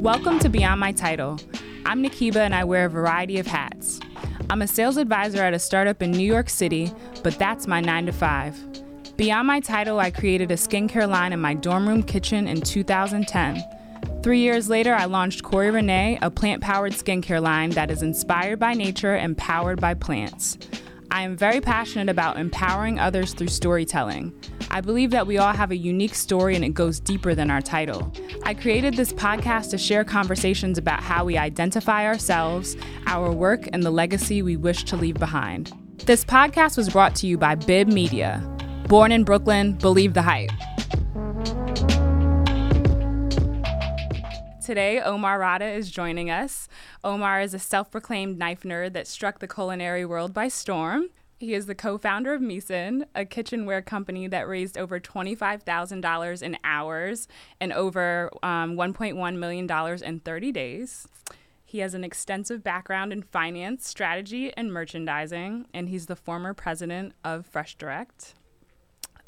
Welcome to Beyond My Title. I'm Nikiba and I wear a variety of hats. I'm a sales advisor at a startup in New York City, but that's my 9 to 5. Beyond My Title, I created a skincare line in my dorm room kitchen in 2010. Three years later, I launched Corey Renee, a plant powered skincare line that is inspired by nature and powered by plants. I am very passionate about empowering others through storytelling. I believe that we all have a unique story and it goes deeper than our title. I created this podcast to share conversations about how we identify ourselves, our work, and the legacy we wish to leave behind. This podcast was brought to you by Bib Media. Born in Brooklyn, believe the hype. Today, Omar Rada is joining us. Omar is a self proclaimed knife nerd that struck the culinary world by storm. He is the co founder of Misen, a kitchenware company that raised over $25,000 in hours and over um, $1.1 million in 30 days. He has an extensive background in finance, strategy, and merchandising, and he's the former president of Fresh Direct.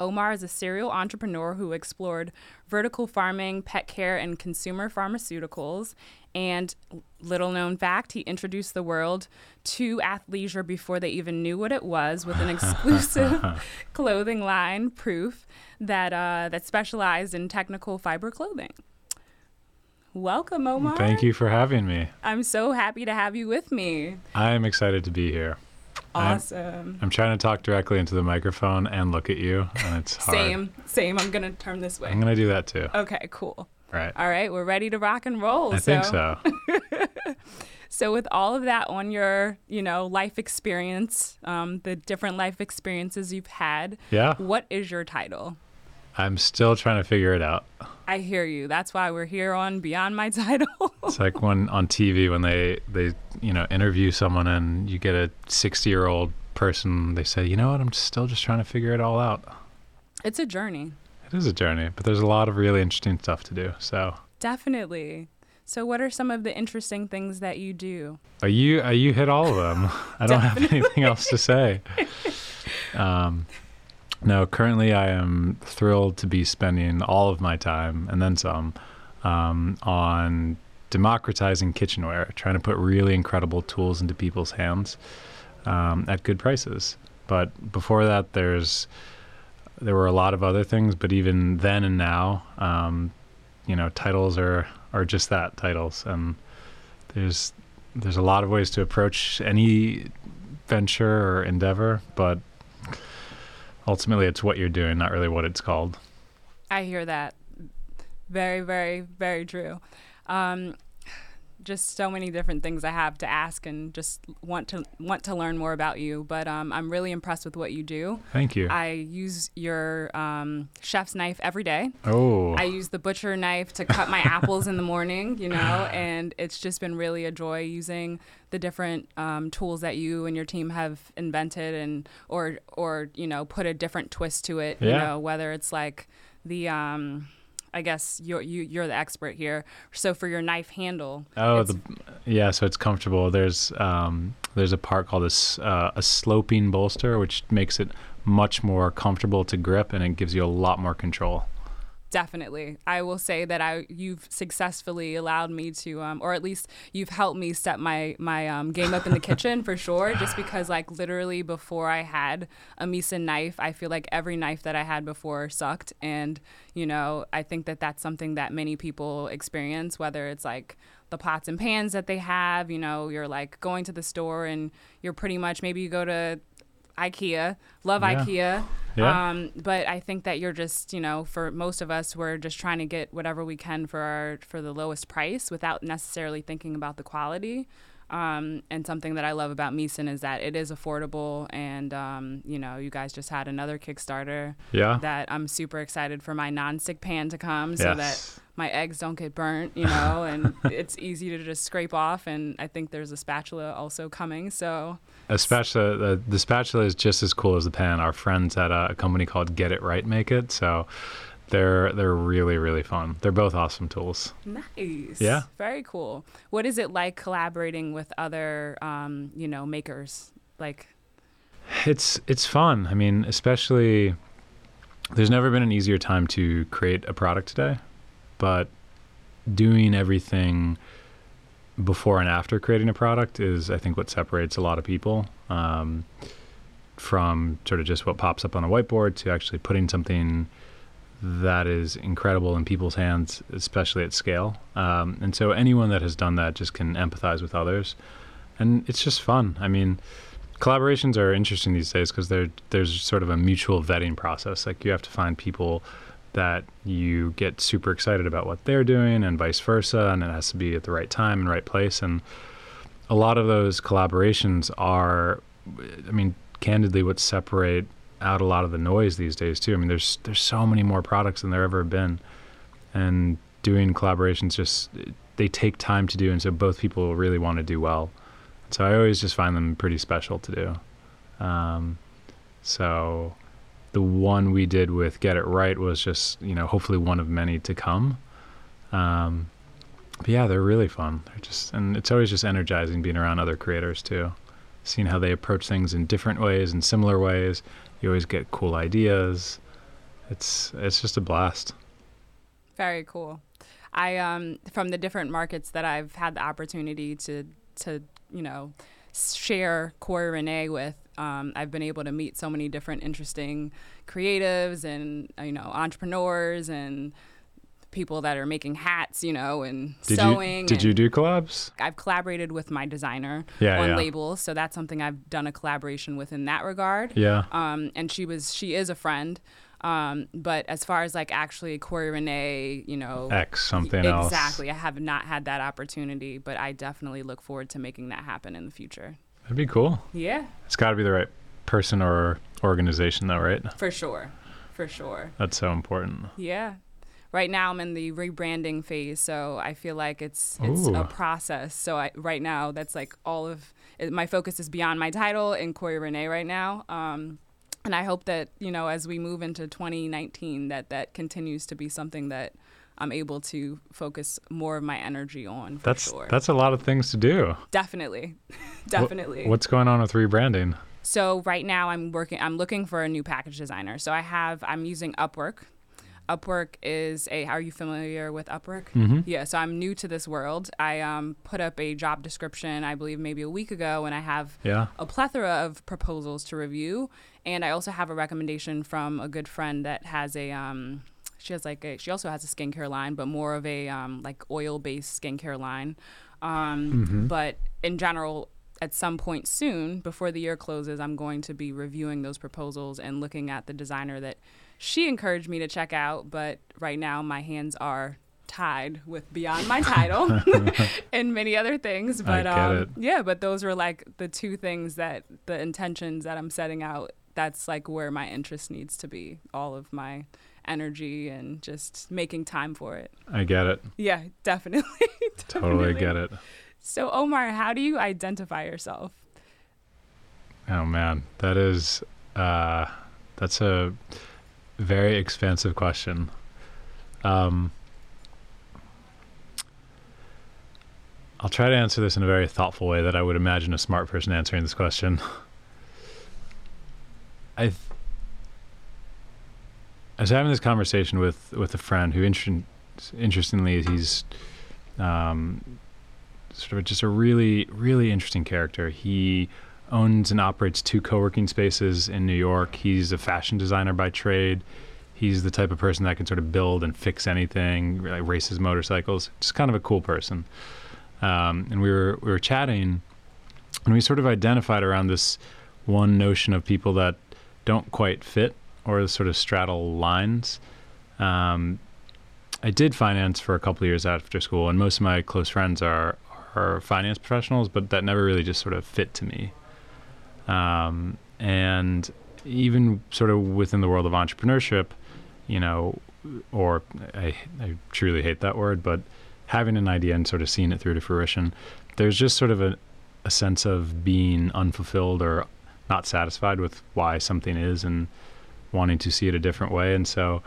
Omar is a serial entrepreneur who explored vertical farming, pet care, and consumer pharmaceuticals. And little known fact, he introduced the world to athleisure before they even knew what it was with an exclusive clothing line, Proof, that uh, that specialized in technical fiber clothing. Welcome, Omar. Thank you for having me. I'm so happy to have you with me. I'm excited to be here. Awesome. I'm, I'm, trying to talk directly into the microphone and look at you, and it's hard. Same, same. I'm gonna turn this way. I'm gonna do that too. Okay, cool. Right. All right, we're ready to rock and roll. I so. think so. so, with all of that on your, you know, life experience, um, the different life experiences you've had, yeah. What is your title? I'm still trying to figure it out. I hear you. That's why we're here on Beyond My Title. it's like when on TV when they they you know interview someone and you get a 60 year old person, they say, you know what, I'm still just trying to figure it all out. It's a journey. It is a journey, but there's a lot of really interesting stuff to do. So definitely. So, what are some of the interesting things that you do? Are you are you hit all of them? I don't have anything else to say. Um, no, currently I am thrilled to be spending all of my time and then some um, on democratizing kitchenware, trying to put really incredible tools into people's hands um, at good prices. But before that, there's there were a lot of other things, but even then and now, um, you know, titles are are just that titles, and there's there's a lot of ways to approach any venture or endeavor, but ultimately it's what you're doing, not really what it's called. I hear that. Very, very, very true. Um, just so many different things I have to ask and just want to want to learn more about you. But um, I'm really impressed with what you do. Thank you. I use your um, chef's knife every day. Oh. I use the butcher knife to cut my apples in the morning, you know, and it's just been really a joy using the different um, tools that you and your team have invented and or or you know put a different twist to it. Yeah. You know, whether it's like the um, I guess you're you, are you are the expert here. So for your knife handle. Oh, the, yeah. So it's comfortable. There's um, there's a part called a, uh, a sloping bolster, which makes it much more comfortable to grip, and it gives you a lot more control definitely. I will say that i you've successfully allowed me to um, or at least you've helped me step my my um, game up in the kitchen for sure just because like literally before i had a Misen knife i feel like every knife that i had before sucked. And you know i think that that's something that many people experience whether it's like the pots and pans that they have you know you're like going to the store and you're pretty much maybe you go to ikea love yeah. ikea yeah. Um, but I think that you're just, you know, for most of us, we're just trying to get whatever we can for our for the lowest price without necessarily thinking about the quality. Um, and something that I love about Misen is that it is affordable, and um, you know, you guys just had another Kickstarter. Yeah. That I'm super excited for my non-stick pan to come, so yes. that my eggs don't get burnt, you know, and it's easy to just scrape off. And I think there's a spatula also coming, so a spatula, the, the spatula is just as cool as the pan. Our friends at a, a company called Get It Right make it, so they're they're really really fun. They're both awesome tools. Nice. Yeah. Very cool. What is it like collaborating with other, um, you know, makers? Like, it's it's fun. I mean, especially there's never been an easier time to create a product today, but doing everything before and after creating a product is, I think, what separates a lot of people um, from sort of just what pops up on a whiteboard to actually putting something that is incredible in people's hands, especially at scale. Um, and so anyone that has done that just can empathize with others, and it's just fun. I mean, collaborations are interesting these days because there's sort of a mutual vetting process. Like you have to find people that you get super excited about what they're doing and vice versa and it has to be at the right time and right place and a lot of those collaborations are i mean candidly what separate out a lot of the noise these days too i mean there's there's so many more products than there ever have been and doing collaborations just they take time to do and so both people really want to do well so i always just find them pretty special to do um, so the one we did with Get It Right was just, you know, hopefully one of many to come. Um, but yeah, they're really fun. They're just, and it's always just energizing being around other creators too, seeing how they approach things in different ways and similar ways. You always get cool ideas. It's it's just a blast. Very cool. I um from the different markets that I've had the opportunity to to you know share Corey Renee with, um, I've been able to meet so many different interesting creatives and you know entrepreneurs and people that are making hats, you know, and did sewing. You, did you do collabs? I've collaborated with my designer yeah, on yeah. labels, so that's something I've done a collaboration with in that regard. Yeah. Um, and she was she is a friend. Um, but as far as like actually Corey Renee, you know, X something exactly, else. Exactly. I have not had that opportunity, but I definitely look forward to making that happen in the future. That'd be cool. Yeah. It's got to be the right person or organization, though, right? For sure. For sure. That's so important. Yeah. Right now, I'm in the rebranding phase, so I feel like it's it's Ooh. a process. So I, right now, that's like all of it, my focus is beyond my title in Corey Renee right now. Um, and I hope that you know as we move into 2019 that that continues to be something that I'm able to focus more of my energy on. That's sure. that's a lot of things to do. definitely, definitely. Wh- what's going on with rebranding? So right now I'm working. I'm looking for a new package designer. So I have. I'm using Upwork. Upwork is a. Are you familiar with Upwork? Mm-hmm. Yeah. So I'm new to this world. I um, put up a job description. I believe maybe a week ago, and I have Yeah. a plethora of proposals to review. And I also have a recommendation from a good friend that has a. Um, she has like a. She also has a skincare line, but more of a um, like oil based skincare line. Um, But in general, at some point soon, before the year closes, I'm going to be reviewing those proposals and looking at the designer that she encouraged me to check out. But right now, my hands are tied with beyond my title and many other things. But um, yeah, but those were like the two things that the intentions that I'm setting out. That's like where my interest needs to be. All of my energy and just making time for it. I get it. Yeah, definitely. Totally get it. So, Omar, how do you identify yourself? Oh man, that is uh, that's a very expansive question. Um, I'll try to answer this in a very thoughtful way that I would imagine a smart person answering this question. I th- I was having this conversation with with a friend who, inter- interestingly, he's um, sort of just a really really interesting character. He owns and operates two co-working spaces in New York. He's a fashion designer by trade. He's the type of person that can sort of build and fix anything, like races motorcycles. Just kind of a cool person. Um, and we were we were chatting, and we sort of identified around this one notion of people that don't quite fit or sort of straddle lines. Um, I did finance for a couple years after school, and most of my close friends are are finance professionals, but that never really just sort of fit to me. Um, and even sort of within the world of entrepreneurship, you know, or I, I truly hate that word, but having an idea and sort of seeing it through to fruition, there's just sort of a, a sense of being unfulfilled or not satisfied with why something is and wanting to see it a different way. And so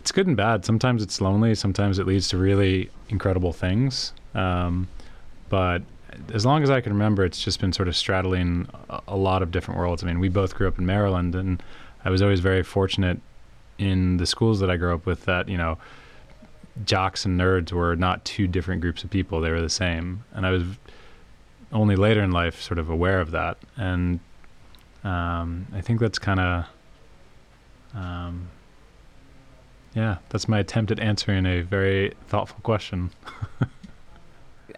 it's good and bad. Sometimes it's lonely. Sometimes it leads to really incredible things. Um, but as long as I can remember, it's just been sort of straddling a, lot of different worlds. I mean, we both grew up in Maryland, and I was always very fortunate in the schools that I grew up with that, you know, jocks and nerds were not two different groups of people; they were the same. And I was only later in life sort of aware of that, and um, I think that's kind of, um, yeah, that's my attempt at answering a very thoughtful question.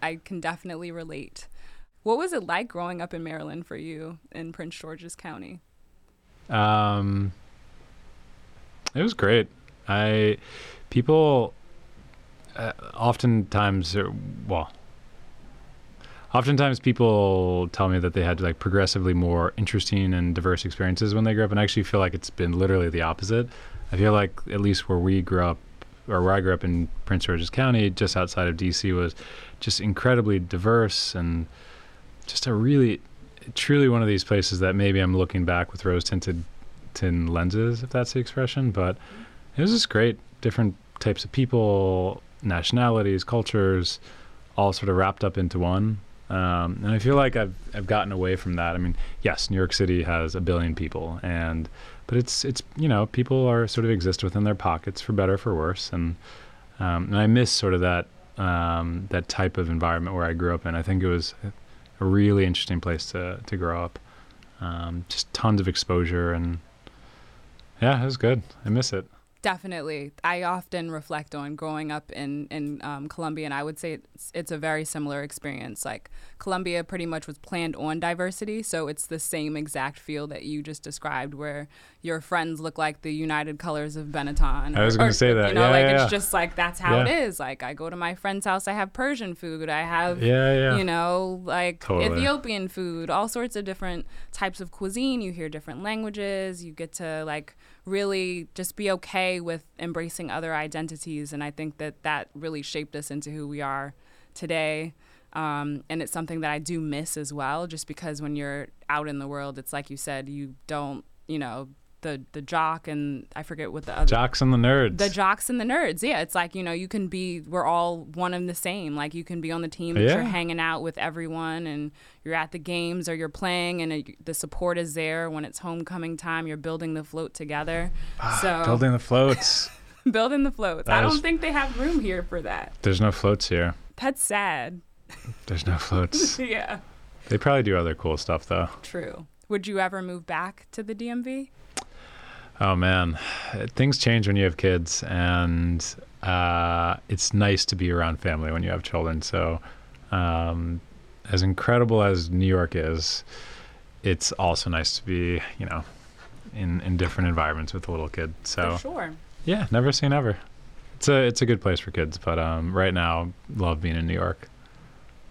I can definitely relate. What was it like growing up in Maryland for you in Prince George's County? Um, it was great. I people uh, oftentimes, well, oftentimes people tell me that they had like progressively more interesting and diverse experiences when they grew up, and I actually feel like it's been literally the opposite. I feel like at least where we grew up, or where I grew up in Prince George's County, just outside of DC, was just incredibly diverse and just a really, truly one of these places that maybe I'm looking back with rose tinted tin lenses, if that's the expression. But it was just great, different types of people, nationalities, cultures, all sort of wrapped up into one. Um, and I feel like I've I've gotten away from that. I mean, yes, New York City has a billion people, and but it's it's you know people are sort of exist within their pockets for better for worse, and um, and I miss sort of that um, that type of environment where I grew up in. I think it was a really interesting place to to grow up. Um, just tons of exposure and yeah, it was good. I miss it. Definitely. I often reflect on growing up in, in um, Columbia, and I would say it's, it's a very similar experience. Like, Columbia pretty much was planned on diversity, so it's the same exact feel that you just described, where your friends look like the United Colors of Benetton. Or, I was going to say that. You know, yeah, like, yeah, it's yeah. just like that's how it is. Like, I go to my friend's house, I have Persian food, I have, yeah, yeah. you know, like Totally. Ethiopian food, all sorts of different types of cuisine. You hear different languages, you get to, like, really just be okay with embracing other identities. And I think that that really shaped us into who we are today. Um, and it's something that I do miss as well, just because when you're out in the world, it's like you said, you don't, you know, the the jock and I forget what the other Jocks and the nerds. the jocks and the nerds. Yeah, it's like you know you can be we're all one and the same. Like you can be on the team, but Yeah. you're hanging out with everyone, and you're at the games or you're playing, and it, the support is there when it's homecoming time. You're building the float together. so Ah, Building the floats. building the floats. That I don't is- think they have room here for that. There's no floats here. That's sad. There's no floats. yeah, they probably do other cool stuff though. true. Would you ever move back to the DMV? Oh man, things change when you have kids, and uh, it's nice to be around family when you have children. So, um, as incredible as New York is, it's also nice to be, you know, in in different environments with a little kid. So, For sure. yeah, never say never. It's a it's a good place for kids, but um, right now, love being in New York.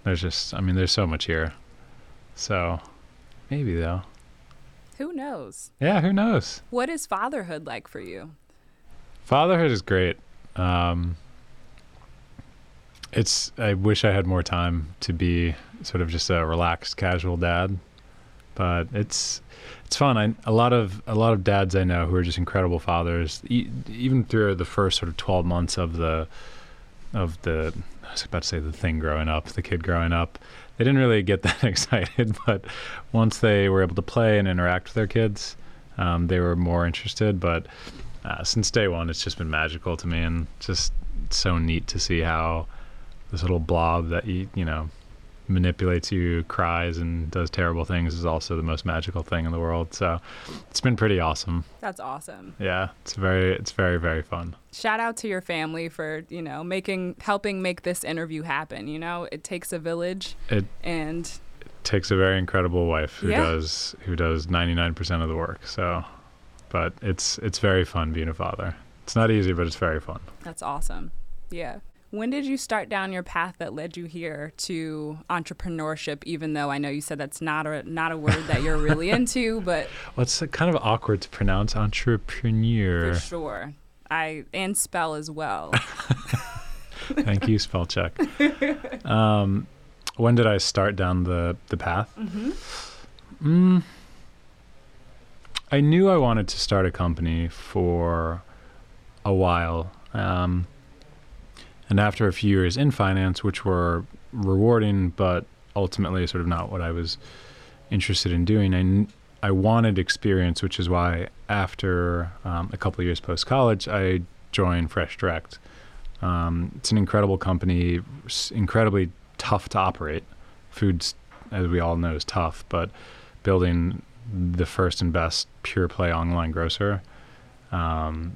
There's just, I mean, there's so much here. So, maybe though. Who knows? Yeah, who knows? What is fatherhood like for you? Fatherhood is great. Um, it's. I wish I had more time to be sort of just a relaxed, casual dad, but it's it's fun. I, a lot of a lot of dads I know who are just incredible fathers. E- even through the first sort of twelve months of the of the I was about to say the thing growing up, the kid growing up, they didn't really get that excited. But once they were able to play and interact with their kids, um, they were more interested. But uh, since day one, it's just been magical to me, and just so neat to see how this little blob that you you know manipulates you, cries, and does terrible things is also the most magical thing in the world. So it's been pretty awesome. That's awesome. Yeah, it's very it's very very fun. shout out to your family for you know making helping make this interview happen you know it takes a village It and it takes a very incredible wife who Yeah. does who does 99% of the work. So, but it's it's very fun being a father. It's not easy, but it's very fun. that's awesome yeah when did you start down your path that led you here to entrepreneurship even though i know you said that's not a not a word that you're really into but Well, it's kind of awkward to pronounce entrepreneur. for sure i and spell as well Thank you, spell check. Um, when did I start down the the path? mm-hmm. Mm, I knew I wanted to start a company for a while. Um, and after a few years in finance, which were rewarding, but ultimately sort of not what I was interested in doing, I, I wanted experience, which is why after um, a couple of years post college, I joined Fresh Direct. Um, it's an incredible company, incredibly tough to operate. Foods, as we all know, is tough, but building the first and best pure play online grocer um,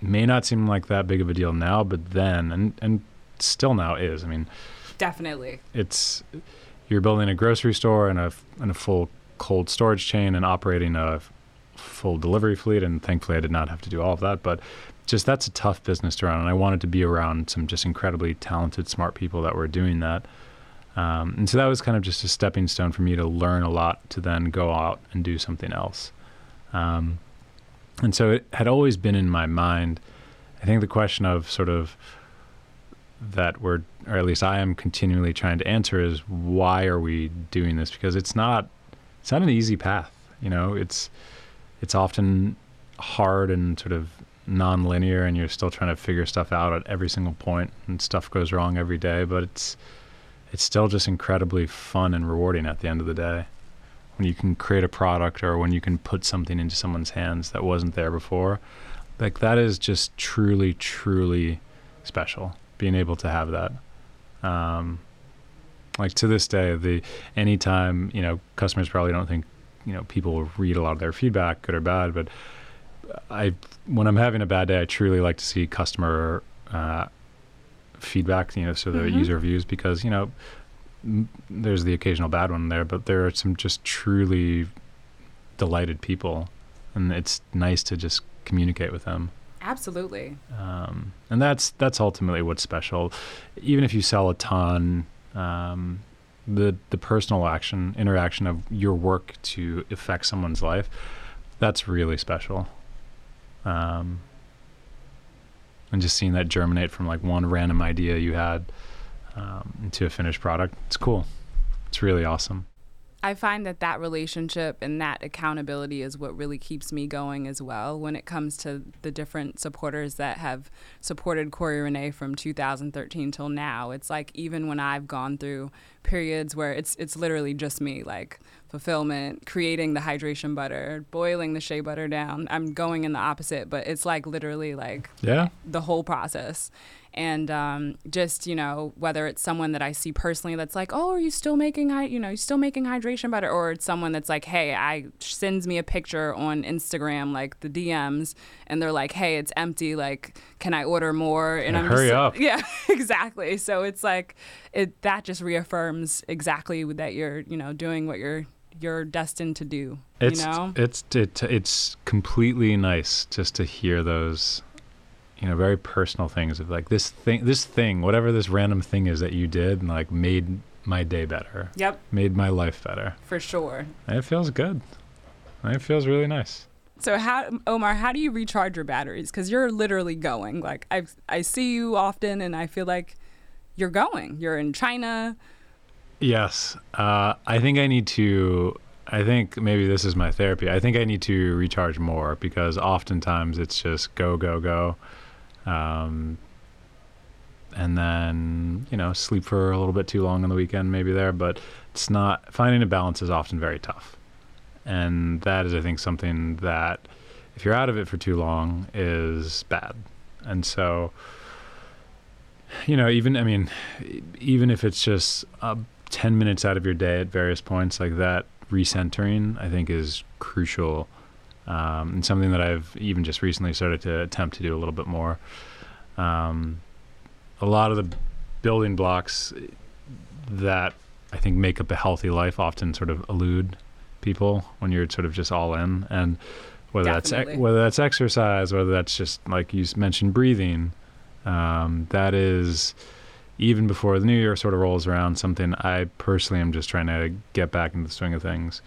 may not seem like that big of a deal now, but then and and still now is. I mean, Definitely. it's you're building a grocery store and a and a full cold storage chain and operating a full delivery fleet and thankfully I did not have to do all of that but just that's a tough business to run and I wanted to be around some just incredibly talented smart people that were doing that um, and so that was kind of just a stepping stone for me to learn a lot to then go out and do something else um, and so it had always been in my mind I think the question of sort of that we're or at least I am continually trying to answer is why are we doing this? Because it's not it's not an easy path. You know, it's it's often hard and sort of non-linear and you're still trying to figure stuff out at every single point and stuff goes wrong every day, but it's it's still just incredibly fun and rewarding at the end of the day. When you can create a product or when you can put something into someone's hands that wasn't there before, like that is just truly truly special being able to have that um, like to this day the anytime you know customers probably don't think you know people read a lot of their feedback good or bad but i when i'm having a bad day i truly like to see customer uh, feedback you know so the Mhm. user reviews because you know there's the occasional bad one there but there are some just truly delighted people and it's nice to just communicate with them Absolutely. um, and that's that's ultimately what's special. Even if you sell a ton, um, the the personal action interaction of your work to affect someone's life, that's really special. Um, and just seeing that germinate from like one random idea you had um, into a finished product, it's cool. It's really awesome. I find that that relationship and that accountability is what really keeps me going as well when it comes to the different supporters that have supported Corey Renee from 2013 till now. It's like even when I've gone through periods where it's it's literally just me, like fulfillment, creating the hydration butter, boiling the shea butter down. I'm going in the opposite, but it's like literally like Yeah. the whole process and um, just you know whether it's someone that i see personally that's like oh are you still making you know you still making hydration butter or it's someone that's like hey i sends me a picture on instagram like the dms and they're like hey it's empty like can i order more and Yeah, i'm hurry just, up. yeah exactly. So it's like it that just reaffirms exactly that you're you know doing what you're you're destined to do It's you know? it's it, it's completely nice just to hear those you know very personal things of like this thing this thing whatever this random thing is that you did and like made my day better. Yep. Made my life better. For sure. And it feels good. And it feels really nice. So how Omar, how do you recharge your batteries? Because you're literally going. Like I, I see you often, and I feel like you're going. You're in China. yes. Uh, i think i need to i think maybe this is my therapy. I think i need to recharge more because oftentimes it's just go go go um, and then you know sleep for a little bit too long on the weekend maybe there but it's not finding a balance is often very tough. And that is i think something that if you're out of it for too long is bad. And so you know even i mean even if it's just uh, 10 minutes out of your day at various points like that recentering i think is crucial um, and something that i've even just recently started to attempt to do a little bit more. Um, a lot of the building blocks that I think make up a healthy life often sort of elude people when you're sort of just all in. And whether that's Definitely. ex- whether that's exercise whether that's just like you mentioned breathing um, that is even before the new year sort of rolls around something I personally am just trying to get back into the swing of things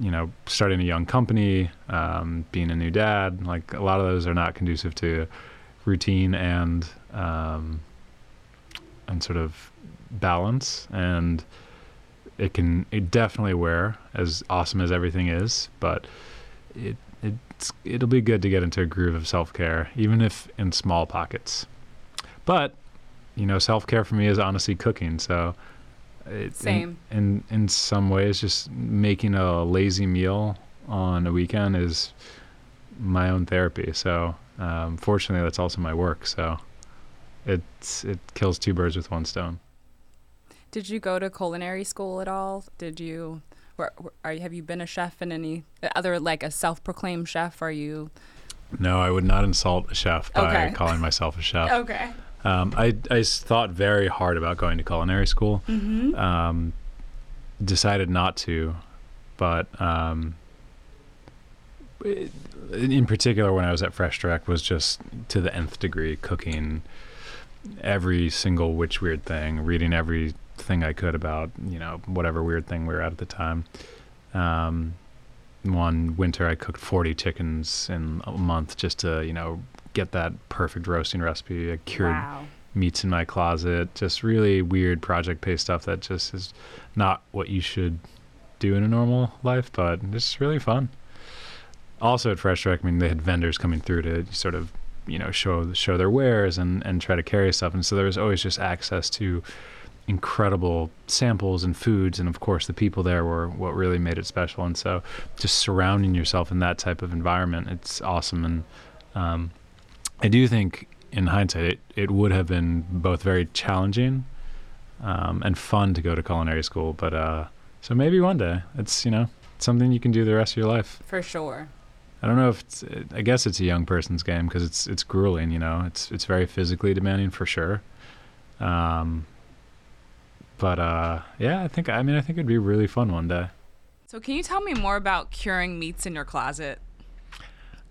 you know starting a young company um, being a new dad like a lot of those are not conducive to routine and um, and sort of balance. And it can it definitely wear as awesome as everything is but it it's it'll be good to get into a groove of self-care even if in small pockets. But you know self-care for me is honestly cooking so it, Same. in, in in some ways just making a lazy meal on a weekend is my own therapy so um, fortunately that's also my work so it's it kills two birds with one stone. Did you go to culinary school at all? Did you? Or, are you, have you been a chef in any other like a self-proclaimed chef? Are you? No, I would not insult a chef by Okay. calling myself a chef. Okay. Um, I, I thought very hard about going to culinary school. Mm-hmm. Um, decided not to, but um, in particular, when I was at Fresh Direct, was just to the nth degree cooking every single which weird thing, reading everything I could about you know whatever weird thing we were at at the time. Um, one winter, I cooked 40 chickens in a month just to you know get that perfect roasting recipe. I cured Wow. meats in my closet, just really weird project based stuff that just is not what you should do in a normal life, but it's really fun. Also at Fresh Direct, I mean, they had vendors coming through to sort of, you know, show show their wares and and try to carry stuff, and so there was always just access to incredible samples and foods, and of course the people there were what really made it special. And so, just surrounding yourself in that type of environment, it's awesome. And um, I do think, in hindsight, it, it would have been both very challenging um, and fun to go to culinary school. But uh, so maybe one day it's you know something you can do the rest of your life. For sure. I don't know if it's. I guess it's a young person's game because it's it's grueling. You know, it's it's very physically demanding for sure. Um, but uh, yeah, I think I mean I think it'd be really fun one day. So can you tell me more about curing meats in your closet?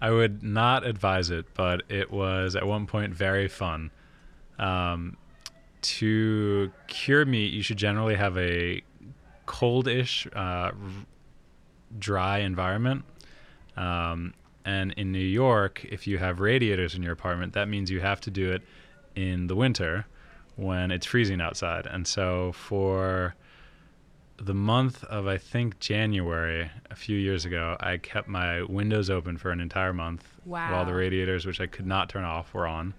I would not advise it, but it was at one point very fun. Um, to cure meat, you should generally have a coldish, uh, dry environment. Um, and in New York, if you have radiators in your apartment, that means you have to do it in the winter when it's freezing outside. And so for the month of I think January a few years ago, I kept my windows open for an entire month while the radiators, which I could not turn off, were on,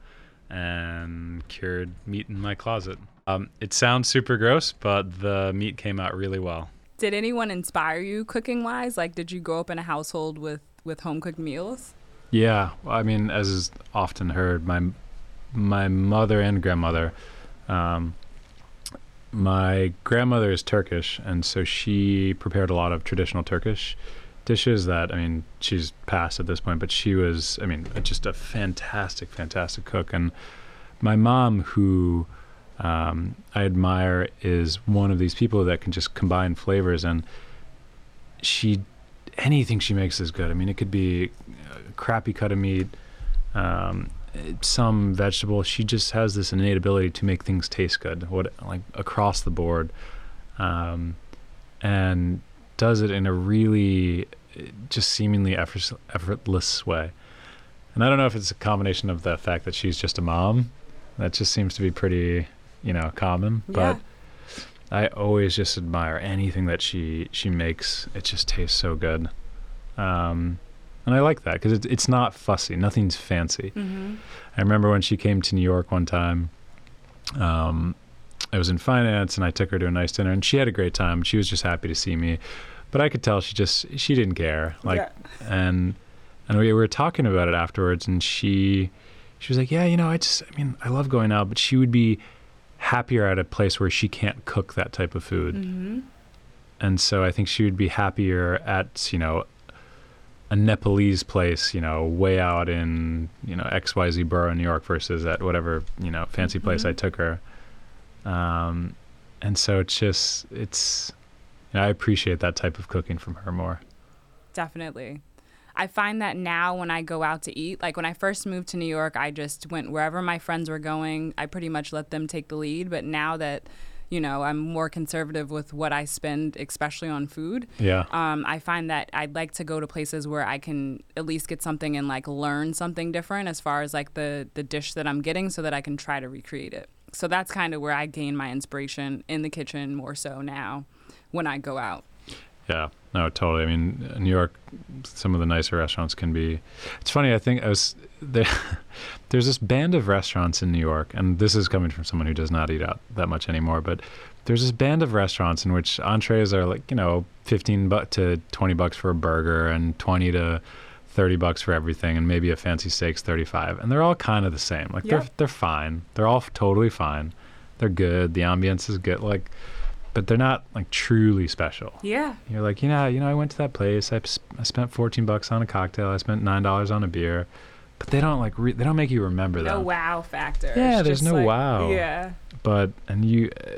and cured meat in my closet. Um, it sounds super gross, but the meat came out really well. Did anyone inspire you cooking wise? Like, did you grow up in a household with with home cooked meals? Yeah, I mean, as is often heard, my my mother and grandmother. Um, my grandmother is Turkish, and so she prepared a lot of traditional Turkish dishes. That I mean, she's passed at this point, but she was, I mean, just a fantastic, fantastic cook. And my mom, who um, I admire, is one of these people that can just combine flavors, and she anything she makes is good. I mean, it could be a crappy cut of meat, um, some vegetable. She just has this innate ability to make things taste good, what like across the board, um, and does it in a really just seemingly effort, effortless way. And I don't know if it's a combination of the fact that she's just a mom, that just seems to be pretty, you know, common, but. I always just admire anything that she she makes. It just tastes so good, um, and I like that because it's it's not fussy. Nothing's fancy. Mm-hmm. I remember when she came to New York one time. Um, I was in finance and I took her to a nice dinner and she had a great time. She was just happy to see me, but I could tell she just she didn't care. Like Yeah. and and we were talking about it afterwards and she she was like, "Yeah, you know, I just I mean, I love going out, but she would be happier at a place where she can't cook that type of food." Mm-hmm. And so I think she would be happier at, you know, a Nepalese place, you know, way out in, you know, XYZ borough in New York versus at whatever, you know, fancy place I Mhm. took her. Um, and so it's just, it's, you know, I appreciate that type of cooking from her more. Definitely. I find that now when I go out to eat, like when I first moved to New York, I just went wherever my friends were going. I pretty much let them take the lead. But now that, you know, I'm more conservative with what I spend, especially on food, Yeah. um, I find that I'd like to go to places where I can at least get something and like learn something different as far as like the, the dish that I'm getting so that I can try to recreate it. So that's kind of where I gain my inspiration in the kitchen more so now when I go out. Yeah, no, totally. I mean, New York, some of the nicer restaurants can be. It's funny. I think I was there. there's this band of restaurants in New York, and this is coming from someone who does not eat out that much anymore. But there's this band of restaurants in which entrees are like you know 15 bu- to 20 bucks for a burger, and 20 to 30 bucks for everything and maybe a fancy steak's 35 and they're all kind of the same like they're they're fine they're all totally fine they're good the ambience is good like but they're not like truly special Yeah. you're like you know you know i went to that place i, I spent 14 bucks on a cocktail i spent nine dollars on a beer but they don't like re- they don't make you remember that. No them wow factor. Yeah, It's there's no like- wow. Yeah. but and you uh,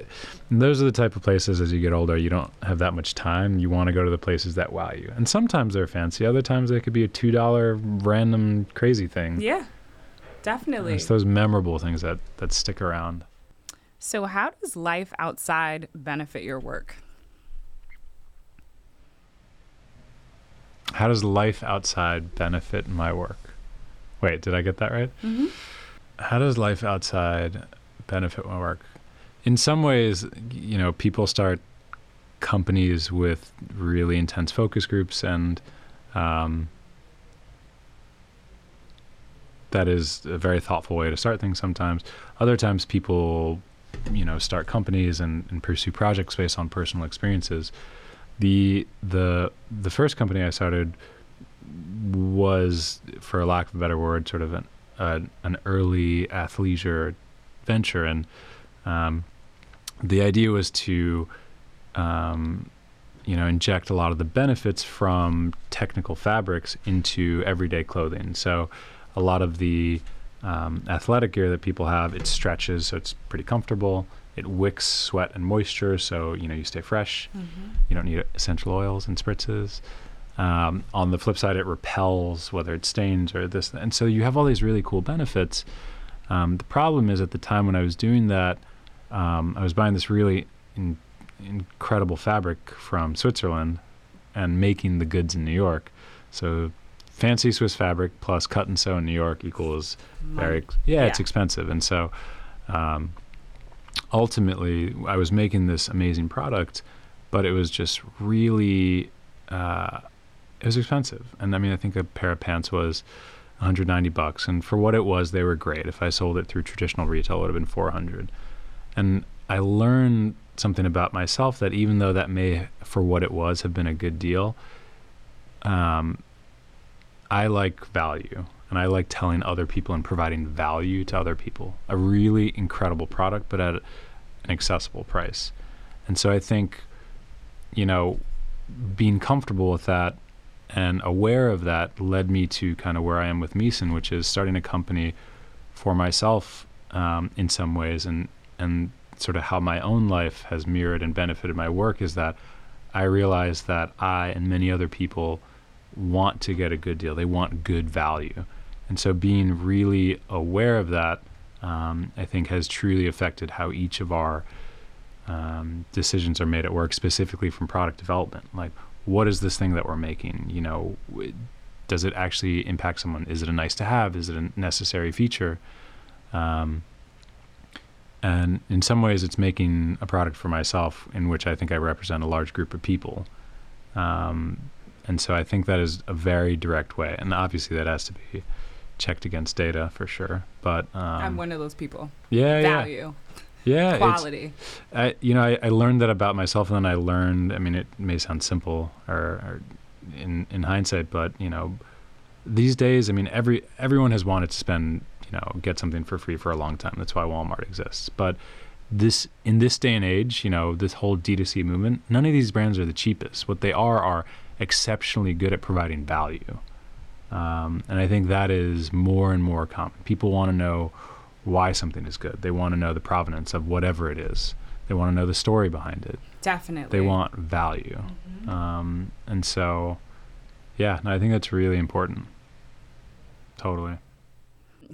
and those are the type of places as you get older you don't have that much time you want to go to the places that wow you and sometimes they're fancy other times they could be a two dollar random crazy thing Yeah. Definitely. it's those memorable things that that stick around So, how does life outside benefit your work? how does life outside benefit my work wait did i get that right Mm-hmm. how does life outside benefit my work in some ways you know people start companies with really intense focus groups and um, that is a very thoughtful way to start things sometimes other times people you know start companies and, and pursue projects based on personal experiences. The the the first company i started was for lack of a better word sort of an uh, an early athleisure venture. And um, the idea was to um, you know inject a lot of the benefits from technical fabrics into everyday clothing. So a lot of the um, athletic gear that people have it stretches so it's pretty comfortable. It wicks sweat and moisture so you know you stay fresh. You don't need essential oils and spritzes. Um, on the flip side it repels whether it stains or this and so you have all these really cool benefits. Um, the problem is at the time when i was doing that um, i was buying this really in, incredible fabric from switzerland and making the goods in new york. So fancy swiss fabric plus cut and sew in new york equals very ex- yeah, it's expensive. And so um, ultimately i was making this amazing product but it was just really uh, it was expensive. And i mean i think a pair of pants was 190 bucks. And for what it was they were great. If i sold it through traditional retail it would have been 400 and i learned something about myself that even though that may for what it was have been a good deal um, i like value and i like telling other people and providing value to other people. A really incredible product but at an accessible price. And so i think you know being comfortable with that and aware of that led me to kind of where I am with Misen, which is starting a company for myself um, in some ways, and and sort of how my own life has mirrored and benefited my work is that I realized that I and many other people want to get a good deal. They want good value, and so being really aware of that, um, I think, has truly affected how each of our um, decisions are made at work, specifically from product development. Like, what is this thing that we're making? You know, does it actually impact someone? Is it a nice to have? Is it a necessary feature? Um, and in some ways, it's making a product for myself in which I think I represent a large group of people. Um, and so I think that is a very direct way. And obviously, that has to be checked against data for sure. But um, I'm one of those people. yeah, yeah, Value, yeah. it's- quality. I, you know, I, I learned that about myself, and then I learned. I mean, it may sound simple or, or in in hindsight, but you know, these days, I mean, every everyone has wanted to spend, you know, get something for free for a long time. That's why Walmart exists. But this in this day and age, you know, this whole D2C movement, none of these brands are the cheapest. What they are are exceptionally good at providing value. Um, and I think that is more and more common. People want to know why something is good. They want to know the provenance of whatever it is. They want to know the story behind it. Definitely. They want value. Mm-hmm. Um, and so, yeah, no, I think that's really important. Totally.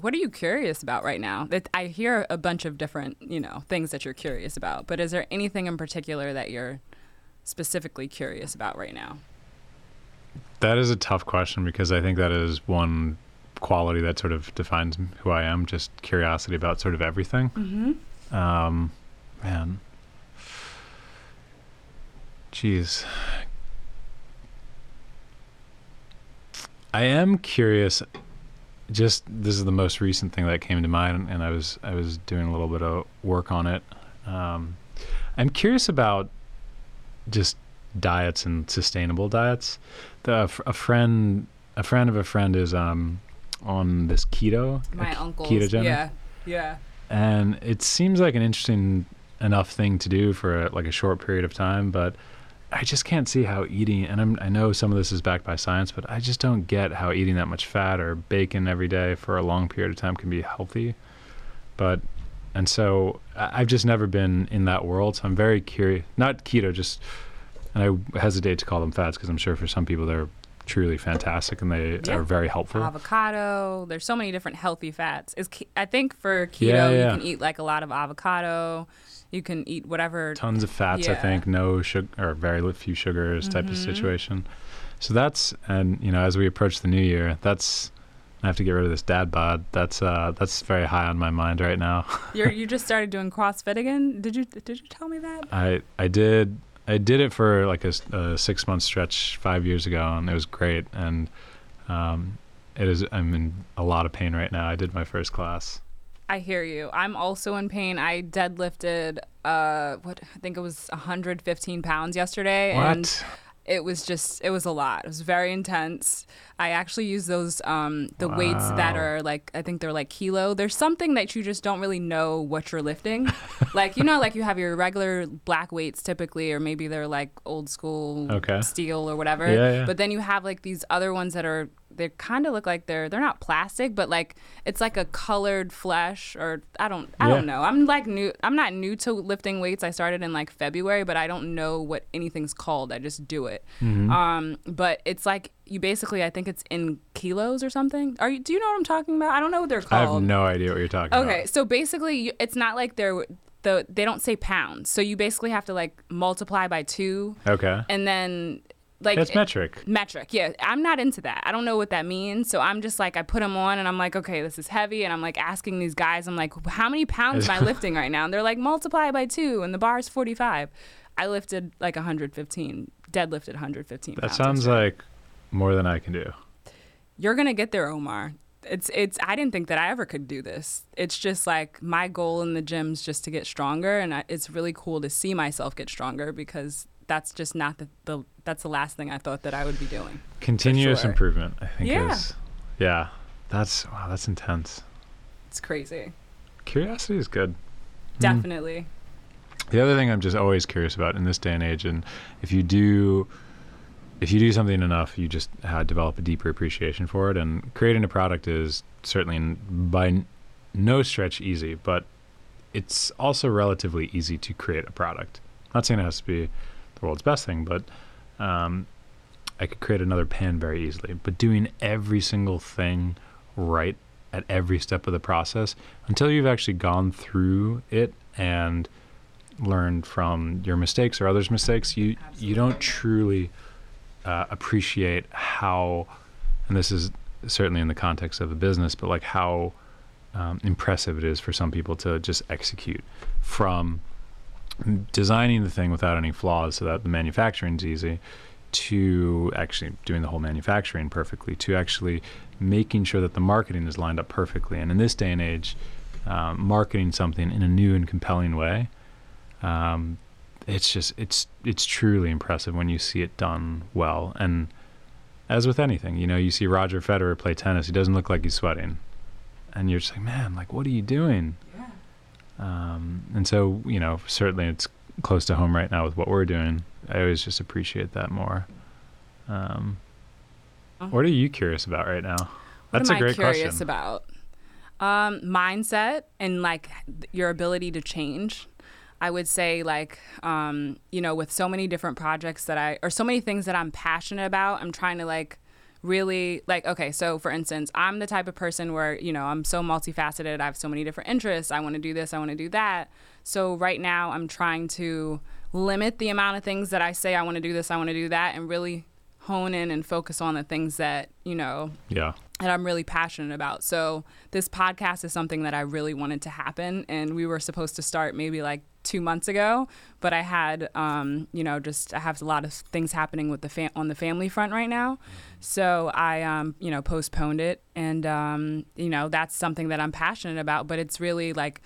What are you curious about right now? I hear a bunch of different, you know, things that you're curious about, but is there anything in particular that you're specifically curious about right now? That is a tough question because I think that is one quality that sort of defines who I am just curiosity about sort of everything. Mm-hmm. Um, man. Jeez. I am curious. Just this is the most recent thing that came to mind, and I was I was doing a little bit of work on it. Um, I'm curious about just diets and sustainable diets. The, a friend a friend of a friend is um on this keto. My uncle. ketogenic. Yeah. Yeah. and it seems like an interesting enough thing to do for a, like a short period of time but i just can't see how eating and I'm, i know some of this is backed by science but i just don't get how eating that much fat or bacon every day for a long period of time can be healthy but and so i've just never been in that world so i'm very curious not keto just and i hesitate to call them fats because i'm sure for some people they're truly fantastic and they Yeah. are very helpful Avocado. There's so many different healthy fats. Is I think for keto Yeah, yeah. you can eat like a lot of avocado. You can eat whatever. tons of fats i think no sugar or very few sugars type of Mhm. situation so that's and you know as we approach the new year that's i have to get rid of this dad bod that's uh that's very high on my mind right now You're, you just started doing CrossFit again. Did you did you tell me that? i i did i did it for like a six month stretch five years ago and it was great and um it is i'm in a lot of pain right now i did my first class I hear you. I'm also in pain. I deadlifted uh what I think it was 115 pounds yesterday and what it was just it was a lot. It was very intense. I actually use those um the weights that are like I think they're like kilo. There's something that you just don't really know what you're lifting. like you know like you have your regular black weights typically or maybe they're like old school Okay. steel or whatever. Yeah, yeah. But then you have like these other ones that are they kind of look like they're they're not plastic but like it's like a colored flesh or I don't I Yeah. don't know. I'm like new I'm not new to lifting weights. I started in like February, but I don't know what anything's called. I just do it. Mm-hmm. Um but it's like you basically I think it's in kilos or something. Are you do you know what I'm talking about? I don't know what they're called. i have no idea what you're talking Okay, about Okay, so basically, it's not like they're the they don't say pounds. So you basically have to like multiply by two, okay and then like it's it- eh, metric metric. Yeah, I'm not into that. I don't know what that means. So I'm just like I put them on, and I'm like, okay, this is heavy, and I'm like asking these guys, I'm like, how many pounds am I lifting right now? And they're like, multiply by two, and the bar is 45. I lifted like 115, deadlifted 115. that sounds like more than i can do you're gonna get there, Omar. It's it's. I didn't think that I ever could do this. It's just like my goal in the gym is just to get stronger, and I, it's really cool to see myself get stronger because that's just not the, the that's the last thing I thought that I would be doing. continuous sure. improvement i think Yeah. is yeah that's wow that's intense It's crazy. curiosity is good Definitely. the other thing i'm just always curious about in this day and age and if you do if you do something enough you just uh, develop a deeper appreciation for it and creating a product is certainly by n- no stretch easy but it's also relatively easy to create a product not saying it has to be the world's best thing but um, i could create another pen very easily but doing every single thing right at every step of the process until you've actually gone through it and learned from your mistakes or others' mistakes, you you don't truly uh, appreciate how, and this is certainly in the context of a business, but like how um, impressive it is for some people to just execute from designing the thing without any flaws so that the manufacturing's easy to actually doing the whole manufacturing perfectly to actually making sure that the marketing is lined up perfectly. And in this day and age um, marketing something in a new and compelling way um, it's just it's it's truly impressive when you see it done well. And as with anything you know you see roger federer play tennis he doesn't look like he's sweating. And you're just like man like what are you doing. Um, and so you know certainly it's close to home right now with what we're doing. I always just appreciate that more. Um, what are you curious about right now? What that's am a great I curious question. about? Um, mindset and like your ability to change. I would say like um, you know, with so many different projects that I or so many things that I'm passionate about, I'm trying to like really like okay, so for instance, I'm the type of person where, you know, I'm so multifaceted, I have so many different interests, I want to do this, I want to do that. So right now I'm trying to limit the amount of things that I say I want to do this, I want to do that and really hone in and focus on the things that, you know, yeah that I'm really passionate about. So this podcast is something that I really wanted to happen, and we were supposed to start maybe like two months ago, but I had, um, you know, just I have a lot of things happening with the fam- on the family front right now, so I, um, you know, postponed it, and um, you know that's something that I'm passionate about, but it's really like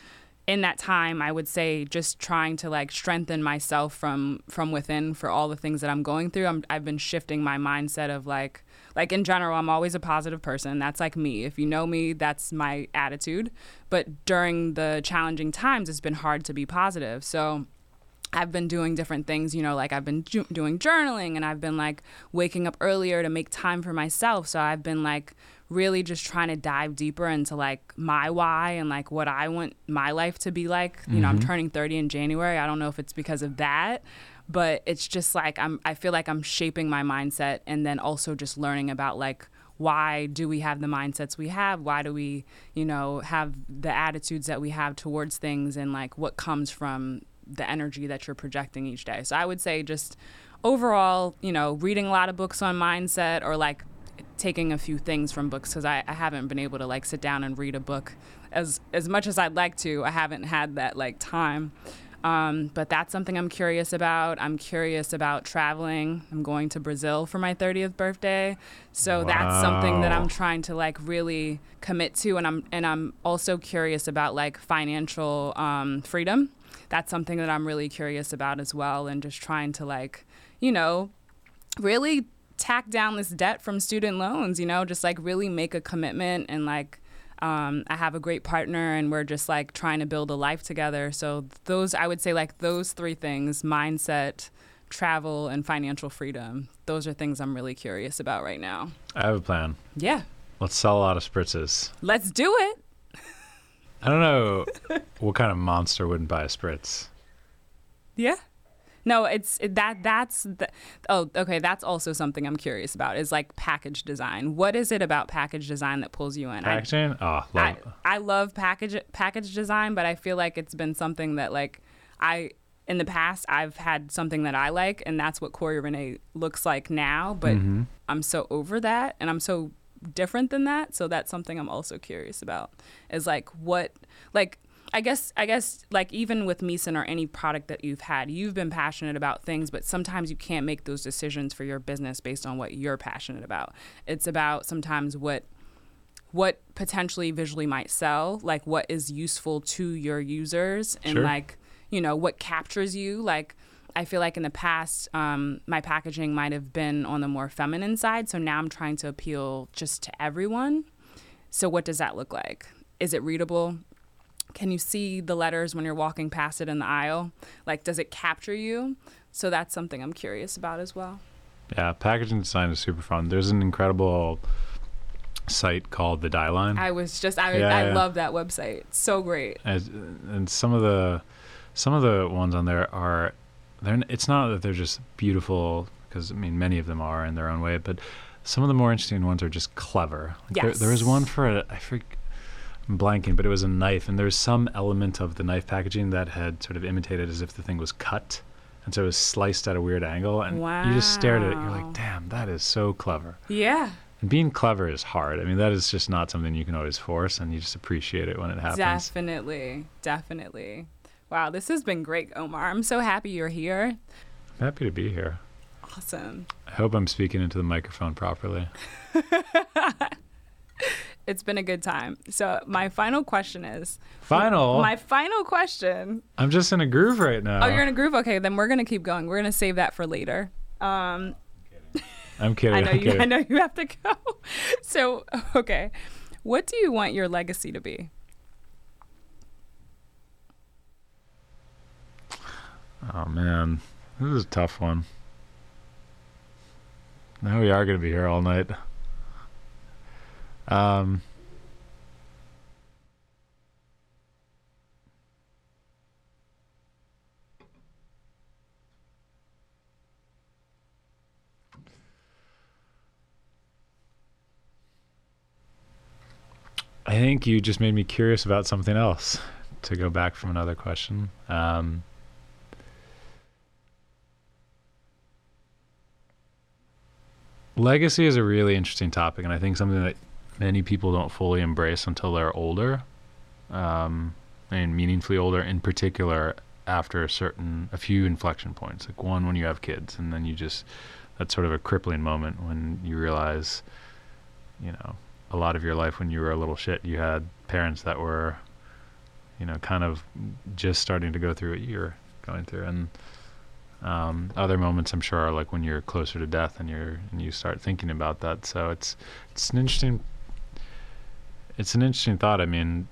in that time i would say just trying to like strengthen myself from from within for all the things that i'm going through. I'm, i've been shifting my mindset of like like in general, I'm always a positive person. That's like me. If you know me, that's my attitude. But during the challenging times, it's been hard to be positive. So I've been doing different things, you know, like I've been ju- doing journaling and I've been like waking up earlier to make time for myself. So I've been like really just trying to dive deeper into like my why and like what I want my life to be like. You know, I'm mm-hmm. turning 30 in January. I don't know if it's because of that, but it's just like I'm I feel like I'm shaping my mindset and then also just learning about like why do we have the mindsets we have? Why do we, you know, have the attitudes that we have towards things and like what comes from the energy that you're projecting each day. So I would say just overall, you know, reading a lot of books on mindset or like taking a few things from books because I, I haven't been able to like sit down and read a book as as much as I'd like to. I haven't had that like time. Um, but that's something I'm curious about. I'm curious about traveling. I'm going to Brazil for my 30th birthday. So that's something that I'm trying to like really commit to and I'm and I'm also curious about like financial um, freedom. That's something that I'm really curious about as well and just trying to like, you know, really tack down this debt from student loans, you know, just like really make a commitment and like um, I have a great partner and we're just like trying to build a life together. So those I would say like those three things, mindset, travel and financial freedom. Those are things I'm really curious about right now. I have a plan. Yeah. Let's sell a lot of spritzes. Let's do it. I don't know what kind of monster wouldn't buy a spritz. Yeah. No, it's it, that that's the, oh okay, that's also something I'm curious about is like package design. What is it about package design that pulls you in? I- Packaging? Oh, love I. I love package package design, but I feel like it's been something that like I in the past I've had something that I like, and that's what Corey Renee looks like now. But Mm-hmm. I'm so over that, and I'm so different than that. So that's something I'm also curious about. Is like what like. I guess I guess like even with Misen or any product that you've had, you've been passionate about things, but sometimes you can't make those decisions for your business based on what you're passionate about. It's about sometimes what what potentially visually might sell, like what is useful to your users, and Sure. like you know what captures you. Like I feel like in the past, um, my packaging might have been on the more feminine side, so now I'm trying to appeal just to everyone. So what does that look like? Is it readable? Can you see the letters when you're walking past it in the aisle? Like, does it capture you? So that's something I'm curious about as well. Yeah, packaging design is super fun. There's an incredible site called the Dieline. I was just, I, Yeah, I yeah. love that website. So great. As, and some of the some of the ones on there are they're it's not that they're just beautiful because I mean many of them are in their own way, but some of the more interesting ones are just clever. Like there, there was one for a, I forget I'm blanking, but it was a knife, and there was some element of the knife packaging that had sort of imitated as if the thing was cut, and so it was sliced at a weird angle, and wow. you just stared at it. You're like, damn, that is so clever. Yeah. And being clever is hard. I mean, that is just not something you can always force, and you just appreciate it when it happens. Definitely. Definitely. Wow, this has been great, Omar. I'm so happy you're here. I'm happy to be here. Awesome. I hope I'm speaking into the microphone properly. It's been a good time. So, my final question is Final. My final question. I'm just in a groove right now. Oh, you're in a groove? Okay, then we're going to keep going. We're going to save that for later. Um, I'm kidding. I know I'm you. kidding. I know you have to go. So, okay, what do you want your legacy to be? Oh man, this is a tough one. Now we are going to be here all night. Um. I think you just made me curious about something else. To go back from another question, um, legacy is a really interesting topic, and I think something that many people don't fully embrace until they're older, um, and meaningfully older. In particular, after a certain, a few inflection points, like one when you have kids, and then you just that's sort of a crippling moment when you realize, you know, a lot of your life when you were a little shit, you had parents that were, you know, kind of just starting to go through what you're going through, and Um, other moments, I'm sure, are like when you're closer to death and you're and you start thinking about that. So it's it's an interesting it's an interesting thought. I mean,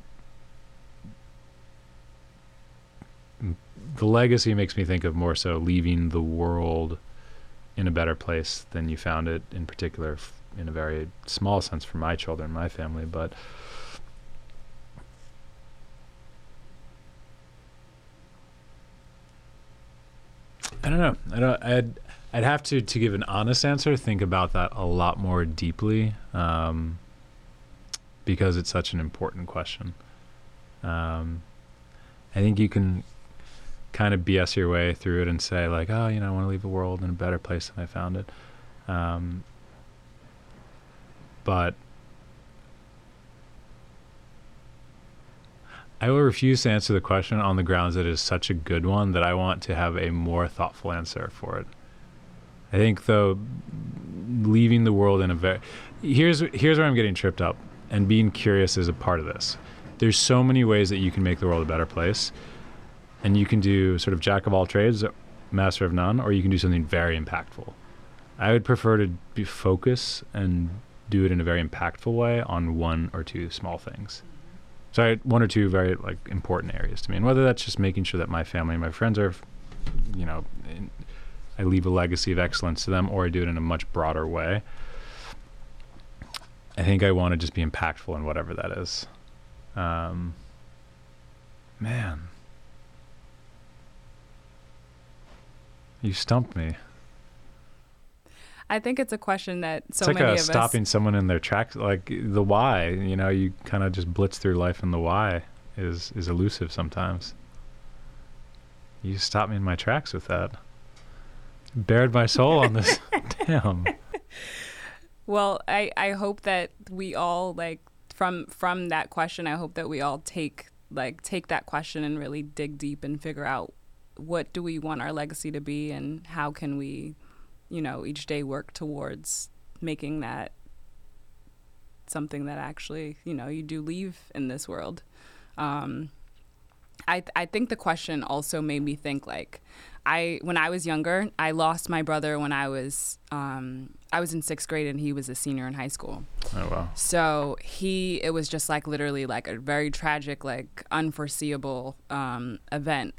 the legacy makes me think of more so leaving the world in a better place than you found it. In particular, in a very small sense for my children, my family, but. I don't know. I don't. I'd I'd have to to give an honest answer. Think about that a lot more deeply, um, because it's such an important question. Um, I think you can kind of BS your way through it and say like, oh, you know, I want to leave the world in a better place than I found it. Um, but I will refuse to answer the question on the grounds that it is such a good one that I want to have a more thoughtful answer for it. I think though leaving the world in a very here's here's where I'm getting tripped up and being curious is a part of this. There's so many ways that you can make the world a better place. And you can do sort of jack of all trades, master of none, or you can do something very impactful. I would prefer to focus and do it in a very impactful way on one or two small things. So one or two very like important areas to me, and whether that's just making sure that my family and my friends are, you know, in, I leave a legacy of excellence to them, or I do it in a much broader way. I think I want to just be impactful in whatever that is. Um, man, you stumped me. I think it's a question that so it's like many a of stopping us. someone in their tracks, like the why. You know, you kind of just blitz through life, and the why is is elusive sometimes. You stopped me in my tracks with that. Bared my soul on this. Damn. Well, I I hope that we all like from from that question. I hope that we all take like take that question and really dig deep and figure out what do we want our legacy to be and how can we you know, each day work towards making that something that actually, you know, you do leave in this world. Um, I I think the question also made me think like I when I was younger, I lost my brother when I was um, I was in sixth grade and he was a senior in high school. Oh wow. So he it was just like literally like a very tragic, like unforeseeable um, event,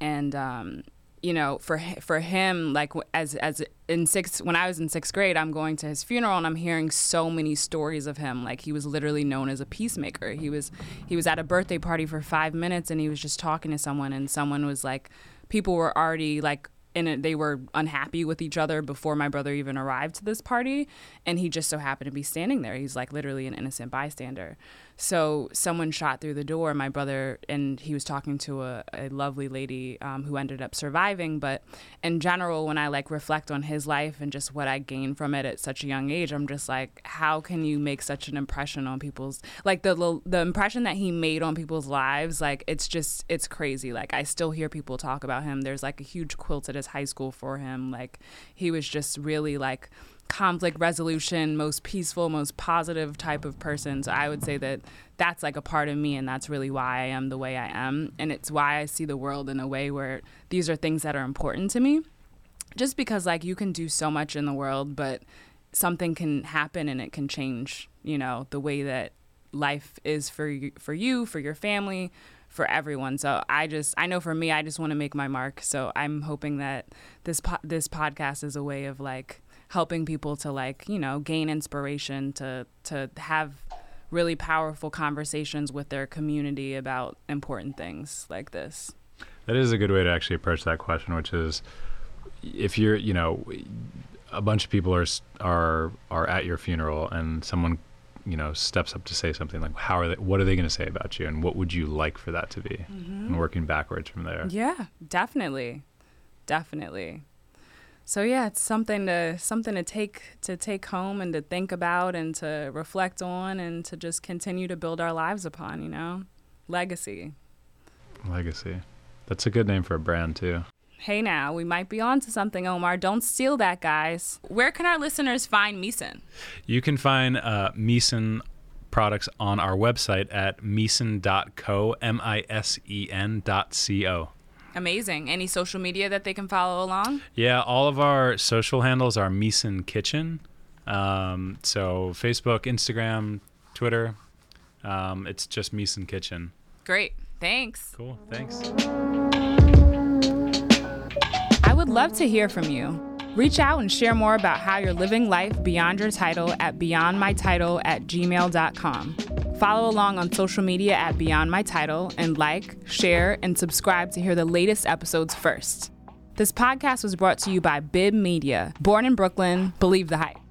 and um, you know, for for him, like as as in sixth when I was in sixth grade, I'm going to his funeral and I'm hearing so many stories of him. Like he was literally known as a peacemaker. He was he was at a birthday party for five minutes and he was just talking to someone and someone was like, people were already like in it, they were unhappy with each other before my brother even arrived to this party, and he just so happened to be standing there. He's like literally an innocent bystander. So someone shot through the door. My brother and he was talking to a, a lovely lady um, who ended up surviving. But in general, when I like reflect on his life and just what I gained from it at such a young age, I'm just like, how can you make such an impression on people's like the the impression that he made on people's lives? Like it's just it's crazy. Like I still hear people talk about him. There's like a huge quilt at his high school for him. Like he was just really like conflict resolution, most peaceful, most positive type of person. So I would say that that's like a part of me, and that's really why I am the way I am. And it's why I see the world in a way where these are things that are important to me. Just because, like, you can do so much in the world, but something can happen and it can change, you know, the way that life is for you, for you, for your family, for everyone. So I just I know for me I just want to make my mark. So I'm hoping that this po- this podcast is a way of like helping people to like you know gain inspiration to to have really powerful conversations with their community about important things like this. That is a good way to actually approach that question which is if you're you know a bunch of people are are are at your funeral and someone you know steps up to say something like how are they what are they going to say about you and what would you like for that to be? Mm-hmm. and working backwards from there. Yeah definitely. Definitely so yeah, it's something to something to take to take home and to think about and to reflect on and to just continue to build our lives upon, you know? Legacy. Legacy. That's a good name for a brand too. Hey now, we might be on to something, Omar. Don't steal that, guys. Where can our listeners find Misen? You can find uh, Misen products on our website at misen.co, M I S E N dot C O. Amazing. Any social media that they can follow along? Yeah, all of our social handles are Misen Kitchen. Um, so Facebook, Instagram, Twitter. Um, it's just Misen Kitchen. Great. Thanks. Cool. Thanks. I would love to hear from you. Reach out and share more about how you're living life beyond your title at beyondmytitle at gmail.com. Follow along on social media at Beyond My Title and like, share, and subscribe to hear the latest episodes first. This podcast was brought to you by Bib Media. Born in Brooklyn, believe the hype.